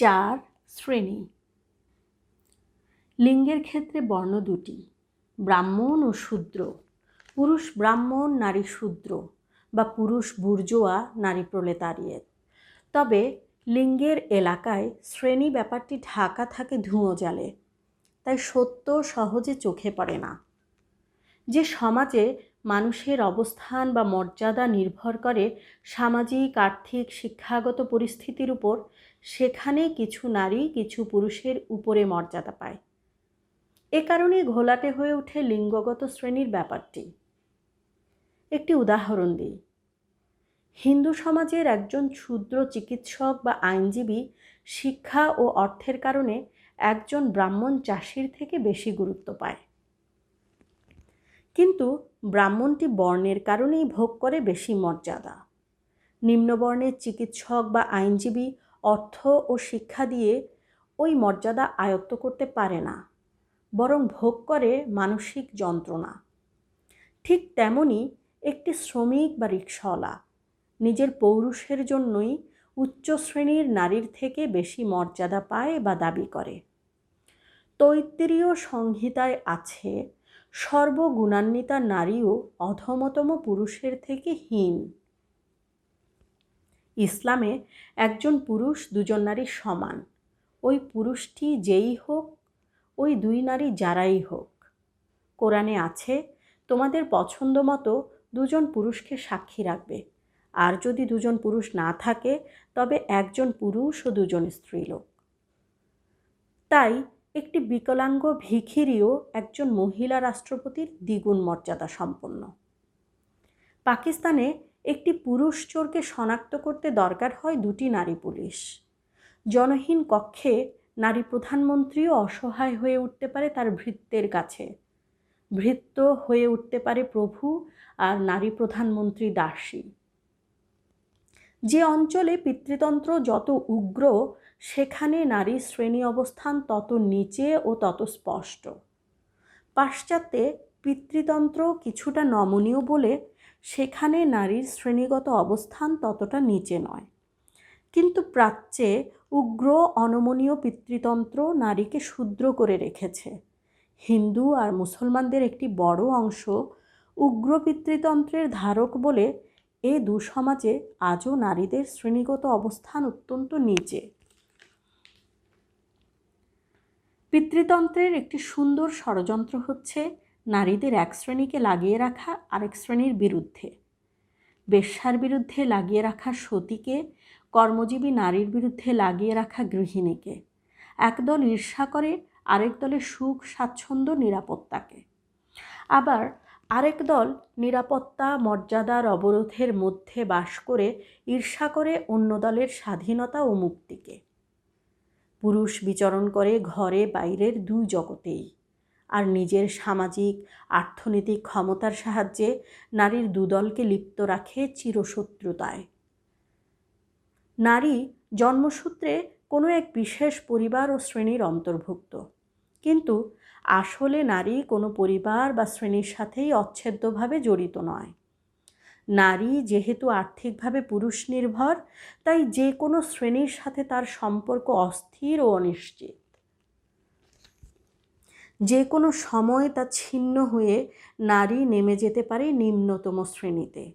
চার শ্রেণি। লিঙ্গের ক্ষেত্রে বর্ণ দুটি, ব্রাহ্মণ ও শূদ্র। পুরুষ ব্রাহ্মণ, নারী শূদ্র বা পুরুষ বুর্জোয়া, নারী প্রলেতারিয়েত। তবে লিঙ্গের এলাকায় শ্রেণি ব্যাপারটি ঢাকা থাকে ধুঁয়ো জালে, তাই সত্য সহজে চোখে পড়ে না। যে সমাজে মানুষের অবস্থান বা মর্যাদা নির্ভর করে সামাজিক, আর্থিক, শিক্ষাগত পরিস্থিতির উপর সেখানে কিছু নারী কিছু পুরুষের উপরে মর্যাদা পায়। এ কারণে ঘোলাটে হয়ে ওঠে লিঙ্গগত শ্রেণির ব্যাপারটি। একটি উদাহরণ দিই। হিন্দু সমাজের একজন ক্ষুদ্র চিকিৎসক বা আইনজীবী শিক্ষা ও অর্থের কারণে একজন ব্রাহ্মণ চাষির থেকে বেশি গুরুত্ব পায়। কিন্তু ব্রাহ্মণটি বর্ণের কারণেই ভোগ করে বেশি মর্যাদা। নিম্নবর্ণের চিকিৎসক বা আইনজীবী অর্থ ও শিক্ষা দিয়ে ওই মর্যাদা আয়ত্ত করতে পারে না, বরং ভোগ করে মানসিক যন্ত্রণা। ঠিক তেমনি একটি শ্রমিক বা রিক্সাওয়ালা নিজের পৌরুষের জন্যই উচ্চ শ্রেণির নারীর থেকে বেশি মর্যাদা পায় বা দাবি করে। তৈত্তিরীয় সংহিতায় আছে, সর্বগুণান্বিতা নারীও অধমতম পুরুষের থেকে হীন। ইসলামে একজন পুরুষ, দুজন নারী সমান। ওই পুরুষটি যেই হোক, ওই দুই নারী যারাই হোক। কোরআনে আছে, তোমাদের পছন্দ মতো দুজন পুরুষকে সাক্ষী রাখবে। আর যদি দুজন পুরুষ না থাকে, তবে একজন পুরুষ ও দুজন স্ত্রীলোক। তাই একটি বিকলাঙ্গ ভিখিরিও একজন মহিলা রাষ্ট্রপতির দ্বিগুণ মর্যাদা সম্পন্ন। পাকিস্তানে একটি পুরুষ চোরকে শনাক্ত করতে দরকার হয় দুটি নারী পুলিশ। জনহীন কক্ষে নারী প্রধানমন্ত্রীও অসহায় হয়ে উঠতে পারে তার ভৃত্যের কাছে। ভৃত্য হয়ে উঠতে পারে প্রভু আর নারী প্রধানমন্ত্রী দাসী। যে অঞ্চলে পিতৃতন্ত্র যত উগ্র, সেখানে নারী শ্রেণি অবস্থান তত নিচে ও তত স্পষ্ট। পাশ্চাত্যে পিতৃতন্ত্র কিছুটা নমনীয় বলে সেখানে নারীর শ্রেণীগত অবস্থান ততটা নিচে নয়। কিন্তু প্রাচ্যে উগ্র অনমনীয় পিতৃতন্ত্র নারীকে শূদ্র করে রেখেছে। হিন্দু আর মুসলমানদের একটি বড় অংশ উগ্র পিতৃতন্ত্রের ধারক বলে এ দু সমাজে আজও নারীদের শ্রেণীগত অবস্থান অত্যন্ত নিচে। পিতৃতন্ত্রের একটি সুন্দর ষড়যন্ত্র হচ্ছে নারীদের এক শ্রেণীকে লাগিয়ে রাখা আরেক শ্রেণির বিরুদ্ধে। বেশ্যার বিরুদ্ধে লাগিয়ে রাখা সতীকে, কর্মজীবী নারীর বিরুদ্ধে লাগিয়ে রাখা গৃহিণীকে। একদল ঈর্ষা করে আরেক দলের সুখ, স্বাচ্ছন্দ্য, নিরাপত্তাকে। আবার আরেক দল নিরাপত্তা, মর্যাদার অবরোধের মধ্যে বাস করে ঈর্ষা করে অন্য দলের স্বাধীনতা ও মুক্তিকে। পুরুষ বিচরণ করে ঘরে, বাইরের দুই জগতেই। আর নিজের সামাজিক অর্থনৈতিক ক্ষমতার সাহায্যে নারীর দুদলকে লিপ্ত রাখে চিরশত্রুতায়। নারী জন্মসূত্রে কোনো এক বিশেষ পরিবার ও শ্রেণির অন্তর্ভুক্ত। কিন্তু আসলে নারী কোনো পরিবার বা শ্রেণির সাথেই অচ্ছেদ্যভাবে জড়িত নয়। নারী যেহেতু আর্থিকভাবে পুরুষ নির্ভর তাই যে কোনো শ্রেণির সাথে তার সম্পর্ক অস্থির ও অনিশ্চিত। যে কোনো সময় তা ছিন্ন হয়ে নারী নেমে যেতে পারে নিম্নতম শ্রেণীতে।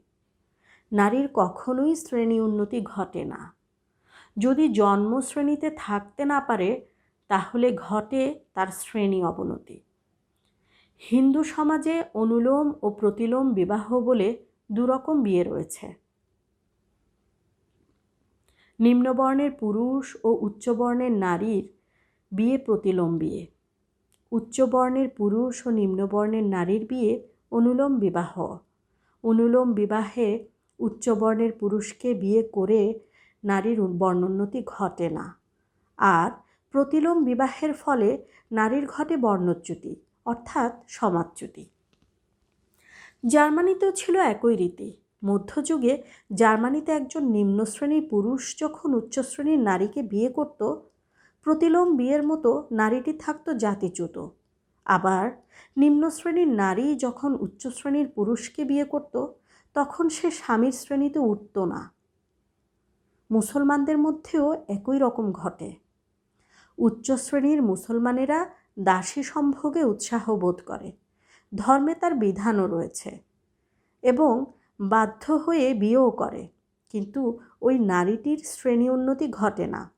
নারীর কখনোই শ্রেণি উন্নতি ঘটে না। যদি জন্মশ্রেণীতে থাকতে না পারে, তাহলে ঘটে তার শ্রেণি অবনতি। হিন্দু সমাজে অনুলোম ও প্রতিলোম বিবাহ বলে দুরকম বিয়ে রয়েছে। নিম্নবর্ণের পুরুষ ও উচ্চবর্ণের নারীর বিয়ে প্রতিলোম বিয়ে। উচ্চবর্ণের পুরুষ ও নিম্নবর্ণের নারীর বিয়ে অনুলোম বিবাহ। অনুলোম বিবাহে উচ্চবর্ণের পুরুষকে বিয়ে করে নারীর বর্ণোন্নতি ঘটে না। আর প্রতিলোম বিবাহের ফলে নারীর ঘটে বর্ণচ্যুতি, অর্থাৎ সমাজচ্যুতি জার্মানিতেও ছিল একই রীতি। মধ্যযুগে জার্মানিতে একজন নিম্ন শ্রেণির পুরুষ যখন উচ্চ শ্রেণির নারীকে বিয়ে করত প্রতিলোম বিয়ের মতো নারীটি থাকতো জাতিচ্যুত। আবার নিম্ন শ্রেণির নারী যখন উচ্চ শ্রেণির পুরুষকে বিয়ে করত, তখন সে স্বামীর শ্রেণীতে উঠত না। মুসলমানদের মধ্যেও একই রকম ঘটে। উচ্চ শ্রেণির মুসলমানেরা দাসী সম্ভোগে উৎসাহ বোধ করে। ধর্মে তার বিধানও রয়েছে এবং বাধ্য হয়ে বিয়েও করে। কিন্তু ওই নারীটির শ্রেণি উন্নতি ঘটে না।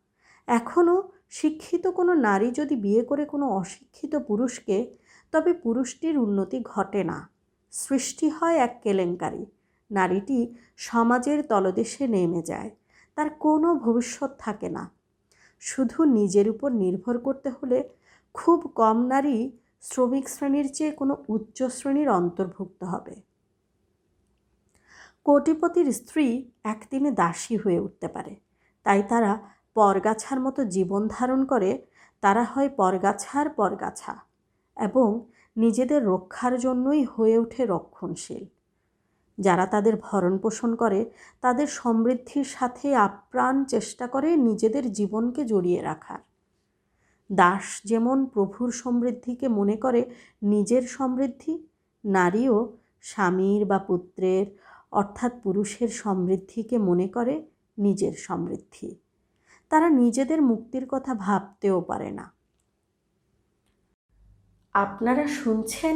এখনও শিক্ষিত কোনো নারী যদি বিয়ে করে কোনো অশিক্ষিত পুরুষকে, তবে পুরুষটির উন্নতি ঘটে না। সৃষ্টি হয় এক কেলেঙ্কারি। নারীটি সমাজের তলদেশে নেমে যায়। তার কোনো ভবিষ্যৎ থাকে না। শুধু নিজের উপর নির্ভর করতে হলে খুব কম নারী শ্রমিক শ্রেণির চেয়ে কোনো উচ্চ শ্রেণির অন্তর্ভুক্ত হবে। কোটিপতির স্ত্রী একদিনে দাসী হয়ে উঠতে পারে। তাই তারা পরগাছার মতো জীবন ধারণ করে, তারা হয় পরগাছার পরগাছা এবং নিজেদের রক্ষার জন্যই হয়ে ওঠে রক্ষণশীল। যারা তাদের ভরণ পোষণ করে, তাদের সমৃদ্ধির সাথে আপ্রাণ চেষ্টা করে নিজেদের জীবনকে জড়িয়ে রাখার। দাস যেমন প্রভুর সমৃদ্ধিকে মনে করে নিজের সমৃদ্ধি, নারীও স্বামীর বা পুত্রের, অর্থাৎ পুরুষের সমৃদ্ধিকে মনে করে নিজের সমৃদ্ধি। তারা নিজেদের মুক্তির কথা ভাবতেও পারে না। আপনারা শুনছেন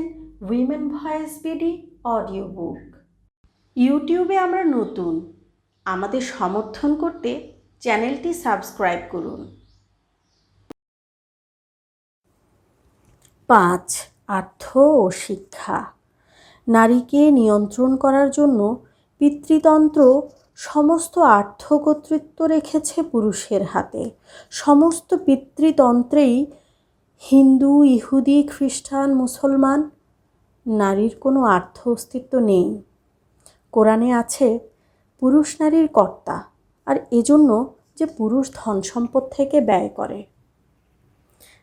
women voice BD audio book ইউটিউবে আমরা নতুন। আমাদের সমর্থন করতে চ্যানেলটি সাবস্ক্রাইব করুন। পাঁচ আর্থ ও শিক্ষা। নারীকে নিয়ন্ত্রণ করার জন্য পিতৃতন্ত্র সমস্ত আর্থ কর্তৃত্ব রেখেছে পুরুষের হাতে। সমস্ত পিতৃতন্ত্রেই হিন্দু, ইহুদি, খ্রিস্টান, মুসলমান নারীর কোনো আর্থ অস্তিত্ব নেই। কোরআনে আছে, পুরুষ নারীর কর্তা, আর এজন্য যে পুরুষ ধন সম্পদ থেকে ব্যয় করে।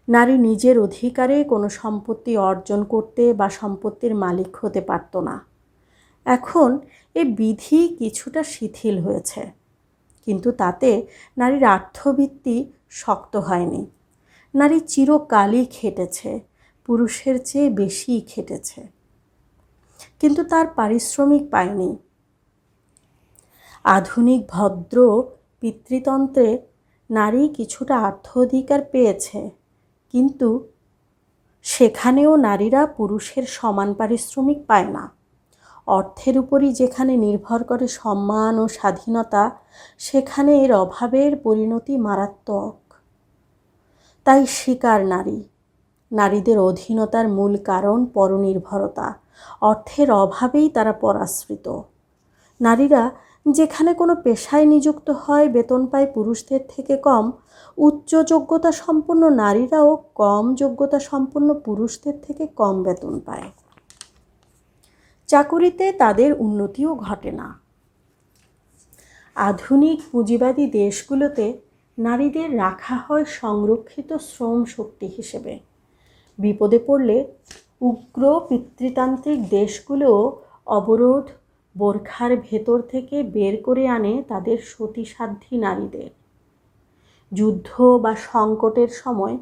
নারী নিজের অধিকারে কোনো সম্পত্তি অর্জন করতে বা সম্পত্তির মালিক হতে পারত না। এখন এ বিধি কিছুটা শিথিল হয়েছে। কিন্তু তাতে নারীর আর্থভিত্তি শক্ত হয়নি। নারী চিরকালই খেটেছে, পুরুষের চেয়ে বেশি খেটেছে। কিন্তু তার পারিশ্রমিক পায়নি। আধুনিক ভদ্র পিতৃতন্ত্রে নারী কিছুটা আর্থ অধিকার পেয়েছে, কিন্তু সেখানেও নারীরা পুরুষের সমান পারিশ্রমিক পায় না। অর্থের উপরই যেখানে নির্ভর করে সম্মান ও স্বাধীনতা, সেখানে এর অভাবের পরিণতি মারাত্মক। তাই শিকার নারী। নারীদের অধীনতার মূল কারণ পরনির্ভরতা। অর্থের অভাবেই তারা পরাশ্রিত। নারীরা যেখানে কোনো পেশায় নিযুক্ত হয়, বেতন পায় পুরুষদের থেকে কম, উচ্চ যোগ্যতা সম্পন্ন নারীরাও কম যোগ্যতা সম্পন্ন পুরুষদের থেকে কম বেতন পায়। চাকুরিতে তাদের উন্নতিও ঘটে না। আধুনিক পুঁজিবাদী দেশগুলোতে নারীদের রাখা হয় সংরক্ষিত শ্রম শক্তি হিসেবে। বিপদে পড়লে উগ্র পিতৃতান্ত্রিক দেশগুলো অবরোধ বোরখার ভেতর থেকে বের করে আনে তাদের সতীসাধ্যী নারীদের। যুদ্ধ বা সংকটের সময়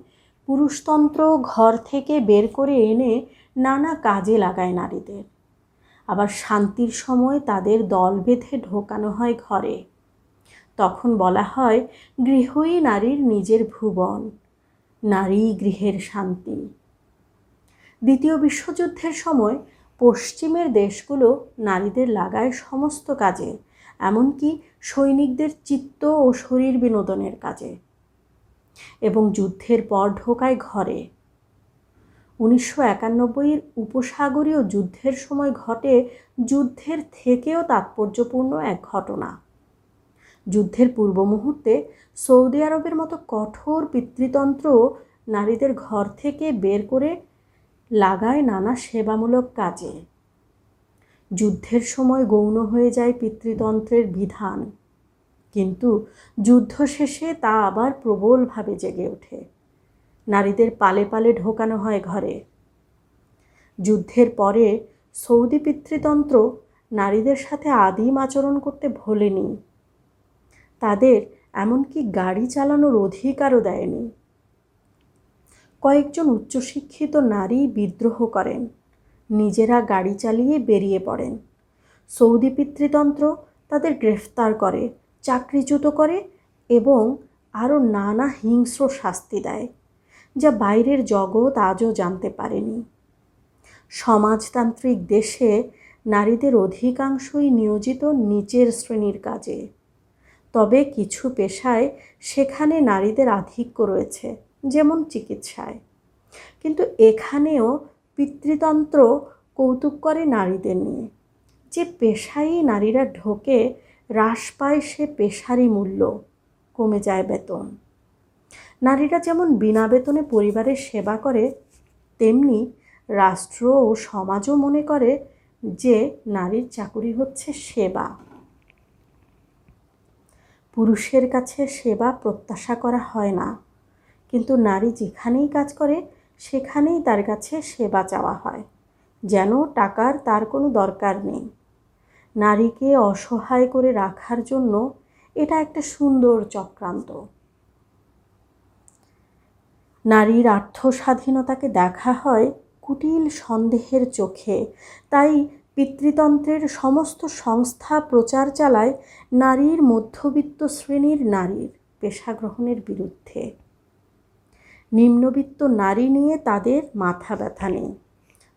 পুরুষতন্ত্র ঘর থেকে বের করে এনে নানা কাজে লাগায় নারীদের। আবার শান্তির সময় তাদের দল বেঁধে ঢোকানো হয় ঘরে। তখন বলা হয়, গৃহই নারীর নিজের ভুবন, নারী গৃহের শান্তি। দ্বিতীয় বিশ্বযুদ্ধের সময় পশ্চিমের দেশগুলো নারীদের লাগায় সমস্ত কাজে, এমনকি সৈনিকদের চিত্ত ও শরীর বিনোদনের কাজে, এবং যুদ্ধের পর ঢোকায় ঘরে। উনিশশো একানব্বইয়ের উপসাগরীয় যুদ্ধের সময় ঘটে যুদ্ধের থেকেও তাৎপর্যপূর্ণ এক ঘটনা। যুদ্ধের পূর্ব মুহূর্তে সৌদি আরবের মতো কঠোর পিতৃতন্ত্র নারীদের ঘর থেকে বের করে লাগায় নানা সেবামূলক কাজে। যুদ্ধের সময় গৌণ হয়ে যায় পিতৃতন্ত্রের বিধান। কিন্তু যুদ্ধ শেষে তা আবার প্রবলভাবে জেগে ওঠে। নারীদের পালে পালে ঢোকানো হয় ঘরে। যুদ্ধের পরে সৌদি পিতৃতন্ত্র নারীদের সাথে আদিম আচরণ করতে ভোলেনি। তাদের এমনকি গাড়ি চালানোর অধিকারও দেয়নি। কয়েকজন উচ্চশিক্ষিত নারী বিদ্রোহ করেন, নিজেরা গাড়ি চালিয়ে বেরিয়ে পড়েন। সৌদি পিতৃতন্ত্র তাদের গ্রেফতার করে, চাকরিচ্যুত করে এবং আরও নানা হিংস্র শাস্তি দেয়। যা বাইরের জগৎ আজও জানতে পারেনি। সমাজতান্ত্রিক দেশে নারীদের অধিকাংশই নিয়োজিত নিচের শ্রেণির কাজে। তবে কিছু পেশায় সেখানে নারীদের আধিক্য রয়েছে, যেমন চিকিৎসায়। কিন্তু এখানেও পিতৃতন্ত্র কৌতুক করে নারীদের নিয়ে। যে পেশায় নারীরা ঢোকে, হ্রাস পায় সে পেশারই মূল্য, কমে যায় বেতন। নারীরা যেমন বিনা বেতনে পরিবারের সেবা করে, তেমনি রাষ্ট্র ও সমাজও মনে করে যে নারীর চাকুরি হচ্ছে সেবা। পুরুষের কাছে সেবা প্রত্যাশা করা হয় না। কিন্তু নারী যেখানেই কাজ করে, সেখানেই তার কাছে সেবা চাওয়া হয়। যেন টাকার তার কোনো দরকার নেই। নারীকে অসহায় করে রাখার জন্য এটা একটা সুন্দর চক্রান্ত। নারীর আর্থস্বাধীনতাকে দেখা হয় কুটিল সন্দেহের চোখে। তাই পিতৃতন্ত্রের সমস্ত সংস্থা প্রচার চালায় নারীর মধ্যবিত্ত শ্রেণির নারীর পেশা গ্রহণের বিরুদ্ধে। নিম্নবিত্ত নারী নিয়ে তাদের মাথা ব্যথা নেই।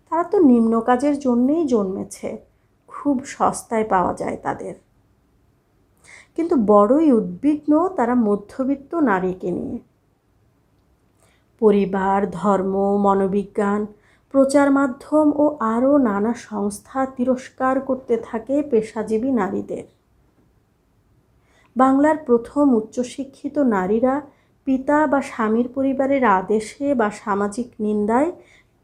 তারা তো নিম্ন কাজের জন্যেই জন্মেছে, খুব সস্তায় পাওয়া যায় তাদের। কিন্তু বড়ই উদ্বিগ্ন তারা মধ্যবিত্ত নারীকে নিয়ে। পরিবার, ধর্ম, মনোবিজ্ঞান প্রচার মাধ্যম ও আরও নানা সংস্থা তিরস্কার করতে থাকে পেশাজীবী নারীদের। বাংলার প্রথম উচ্চশিক্ষিত নারীরা পিতা বা স্বামীর পরিবারের আদেশে বা সামাজিক নিন্দায়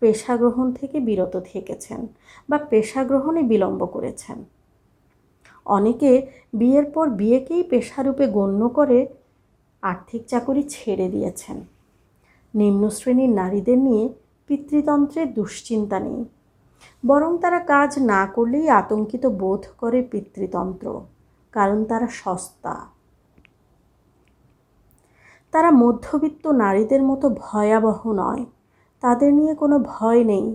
পেশা গ্রহণ থেকে বিরত থেকেছেন বা পেশা গ্রহণে বিলম্ব করেছেন। অনেকে বিয়ের পর বিয়েকেই পেশারূপে গণ্য করে আর্থিক চাকরি ছেড়ে দিয়েছেন। নিম্ন শ্রেণির নারীদের নিয়ে পিতৃতন্ত্রের দুশ্চিন্তা নেই। বরং তারা কাজ না করলেই আতঙ্কিত বোধ করে পিতৃতন্ত্র, কারণ তারা সস্তা। তারা মধ্যবিত্ত নারীদের মতো ভয়াবহ নয়, তাদের নিয়ে কোনো ভয় নেই।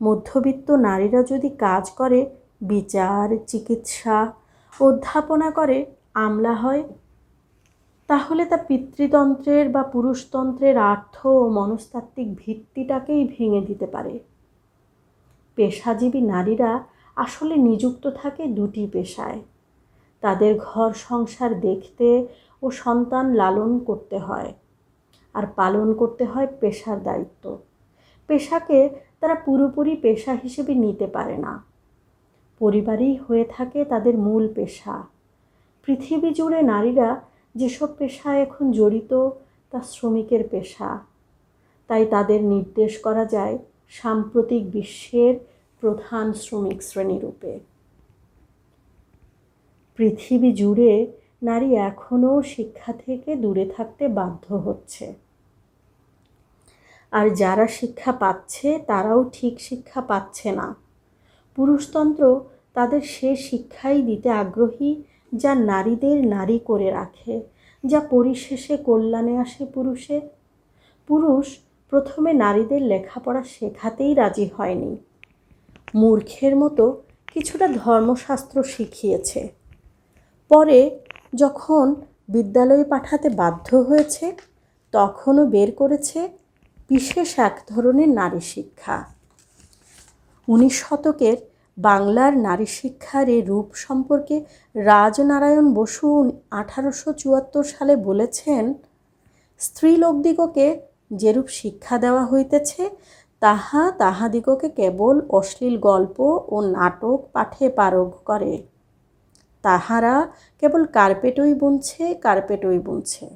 মধ্যবিত্ত নারীরা যদি কাজ করে, বিচার, চিকিৎসা, অধ্যাপনা করে, আমলা হয় তাহলে তা পিতৃতন্ত্রের বা পুরুষতন্ত্রের আর্থ ও মনস্তাত্ত্বিক ভিত্তিটাকেই ভেঙে দিতে পারে। পেশাজীবী নারীরা আসলে নিযুক্ত থাকে দুটি পেশায়। তাদের ঘর সংসার দেখতে ও সন্তান লালন করতে হয়। আর পালন করতে হয় পেশার দায়িত্ব। পেশাকে তারা পুরোপুরি পেশা হিসেবে নিতে পারে না। পরিবারই হয়ে থাকে তাদের মূল পেশা। পৃথিবী জুড়ে নারীরা যেসব পেশায় এখন জড়িত, তা শ্রমিকের পেশা। তাই তাদের নির্দেশ করা যায় সাম্প্রতিক বিশ্বের প্রধান শ্রমিক শ্রেণীরূপে পৃথিবী জুড়ে নারী এখনও শিক্ষা থেকে দূরে থাকতে বাধ্য হচ্ছে। আর যারা শিক্ষা পাচ্ছে, তারাও ঠিক শিক্ষা পাচ্ছে না। পুরুষতন্ত্র তাদের সে শিক্ষাই দিতে আগ্রহী যা নারীদের নারী করে রাখে, যা পরিশেষে কল্যাণে আসে পুরুষের। পুরুষ প্রথমে নারীদের লেখাপড়া শেখাতেই রাজি হয়নি। মূর্খের মতো কিছুটা ধর্মশাস্ত্র শিখিয়েছে। পরে যখন বিদ্যালয়ে পাঠাতে বাধ্য হয়েছে, তখনও বের করেছে বিশেষ এক ধরনের নারী শিক্ষা। উনিশ শতকের বাংলার নারী শিক্ষার এই রূপ সম্পর্কে রাজনারায়ণ বসু আঠারোশো চুয়াত্তর সালে বলেছেন, স্ত্রীলোকদিগকে যেরূপ শিক্ষা দেওয়া হইতেছে, তাহা তাহাদিগকে কেবল অশ্লীল গল্প ও নাটক পাঠে পারগ করে। তাহারা কেবল কার্পেটই বুনছে কার্পেটই বুনছে।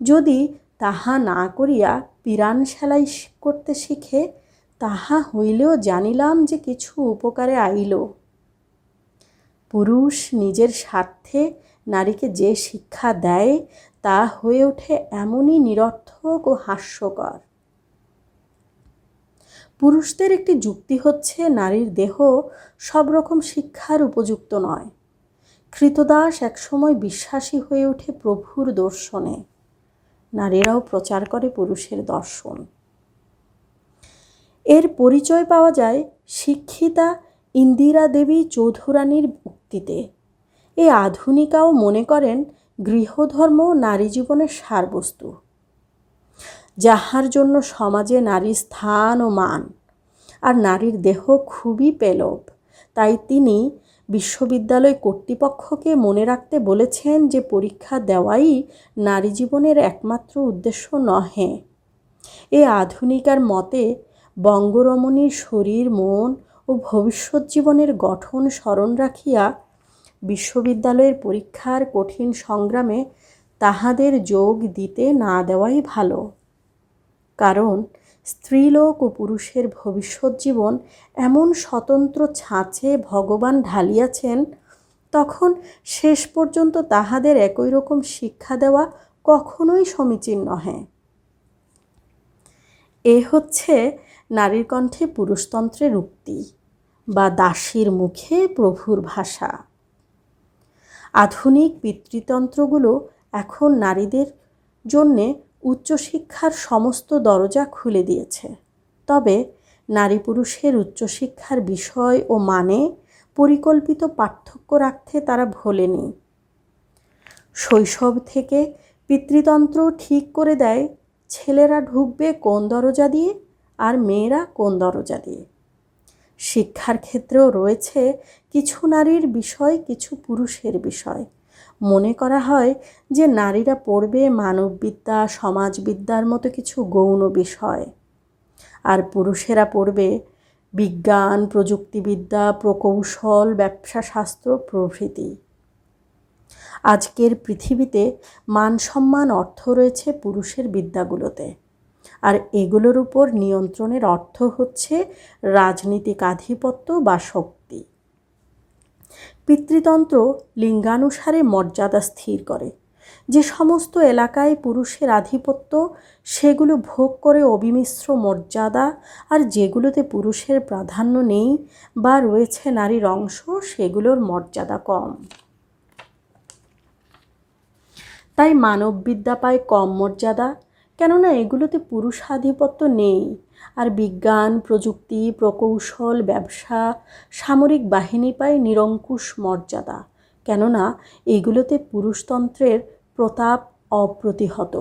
যদি তাহা না করিয়া পিরান সেলাই করতে শিখে তাহা হইলেও জানিলাম যে কিছু উপকারে আইল। পুরুষ নিজের স্বার্থে নারীকে যে শিক্ষা দেয়, তা হয়ে ওঠে এমনই নিরর্থক ও হাস্যকর। পুরুষদের একটি যুক্তি হচ্ছে, নারীর দেহ সব রকম শিক্ষার উপযুক্ত নয়। কৃতদাস একসময় বিশ্বাসী হয়ে ওঠে প্রভুর দর্শনে। নারীরাও প্রচার করে পুরুষের দর্শন। এর পরিচয় পাওয়া যায় শিক্ষিতা ইন্দিরা দেবী চৌধুরানীর উক্তিতে এ আধুনিকাও মনে করেন গৃহধর্ম নারী জীবনের সারবস্তু। যাহার জন্য সমাজে নারীর স্থান ও মান আর নারীর দেহ খুবই পেলব, তাই তিনি বিশ্ববিদ্যালয় কর্তৃপক্ষকে মনে রাখতে বলেছেন যে পরীক্ষা দেওয়াই নারী জীবনের একমাত্র উদ্দেশ্য নহে। এ আধুনিকার মতে বঙ্গরমণীর শরীর, মন ও ভবিষ্যৎ জীবনের গঠন স্মরণ রাখিয়া বিশ্ববিদ্যালয়ের পরীক্ষার কঠিন সংগ্রামে তাহাদের যোগ দিতে না দেওয়াই ভালো। কারণ স্ত্রীলোক ও পুরুষের ভবিষ্যৎ জীবন এমন স্বতন্ত্র ছাঁচে ভগবান ঢালিয়াছেন, তখন শেষ পর্যন্ত তাহাদের একই রকম শিক্ষা দেওয়া কখনোই সমীচীন নহে। এ হচ্ছে নারীর কণ্ঠে পুরুষতন্ত্রের উক্তি বা দাসীর মুখে প্রভুর ভাষা। আধুনিক পিতৃতন্ত্রগুলো এখন নারীদের জন্যে উচ্চশিক্ষার সমস্ত দরজা খুলে দিয়েছে। তবে নারী পুরুষের উচ্চশিক্ষার বিষয় ও মানে পরিকল্পিত পার্থক্য রাখতে তারা ভোলেনি। শৈশব থেকে পিতৃতন্ত্র ঠিক করে দেয়, ছেলেরা ঢুকবে কোন দরজা দিয়ে? আর মেয়েরা কোন দরজা দিয়ে? শিক্ষার ক্ষেত্রেও রয়েছে কিছু নারীর বিষয়, কিছু পুরুষের বিষয়। মনে করা হয় যে নারীরা পড়বে মানববিদ্যা, সমাজবিদ্যার মতো কিছু গৌণ বিষয়। আর পুরুষেরা পড়বে বিজ্ঞান, প্রযুক্তিবিদ্যা, প্রকৌশল ব্যবসা শাস্ত্র প্রভৃতি। আজকের পৃথিবীতে মান সম্মান, অর্থ রয়েছে পুরুষের বিদ্যাগুলোতে। আর এগুলোর উপর নিয়ন্ত্রণের অর্থ হচ্ছে রাজনীতিক আধিপত্য বা শক্তি। পিতৃতন্ত্র লিঙ্গানুসারে মর্যাদা স্থির করে। যে সমস্ত এলাকায় পুরুষের আধিপত্য, সেগুলো ভোগ করে অবিমিশ্র মর্যাদা, আর যেগুলোতে পুরুষের প্রাধান্য নেই বা রয়েছে নারীর অংশ, সেগুলোর মর্যাদা কম। তাই মানববিদ্যা পায় কম মর্যাদা কেননা এগুলোতে পুরুষ আধিপত্য নেই। আর বিজ্ঞান, প্রযুক্তি, প্রকৌশল, ব্যবসা, সামরিক বাহিনী পায় নিরঙ্কুশ মর্যাদা। কেননা এগুলোতে পুরুষতন্ত্রের প্রতাপ অপ্রতিহত।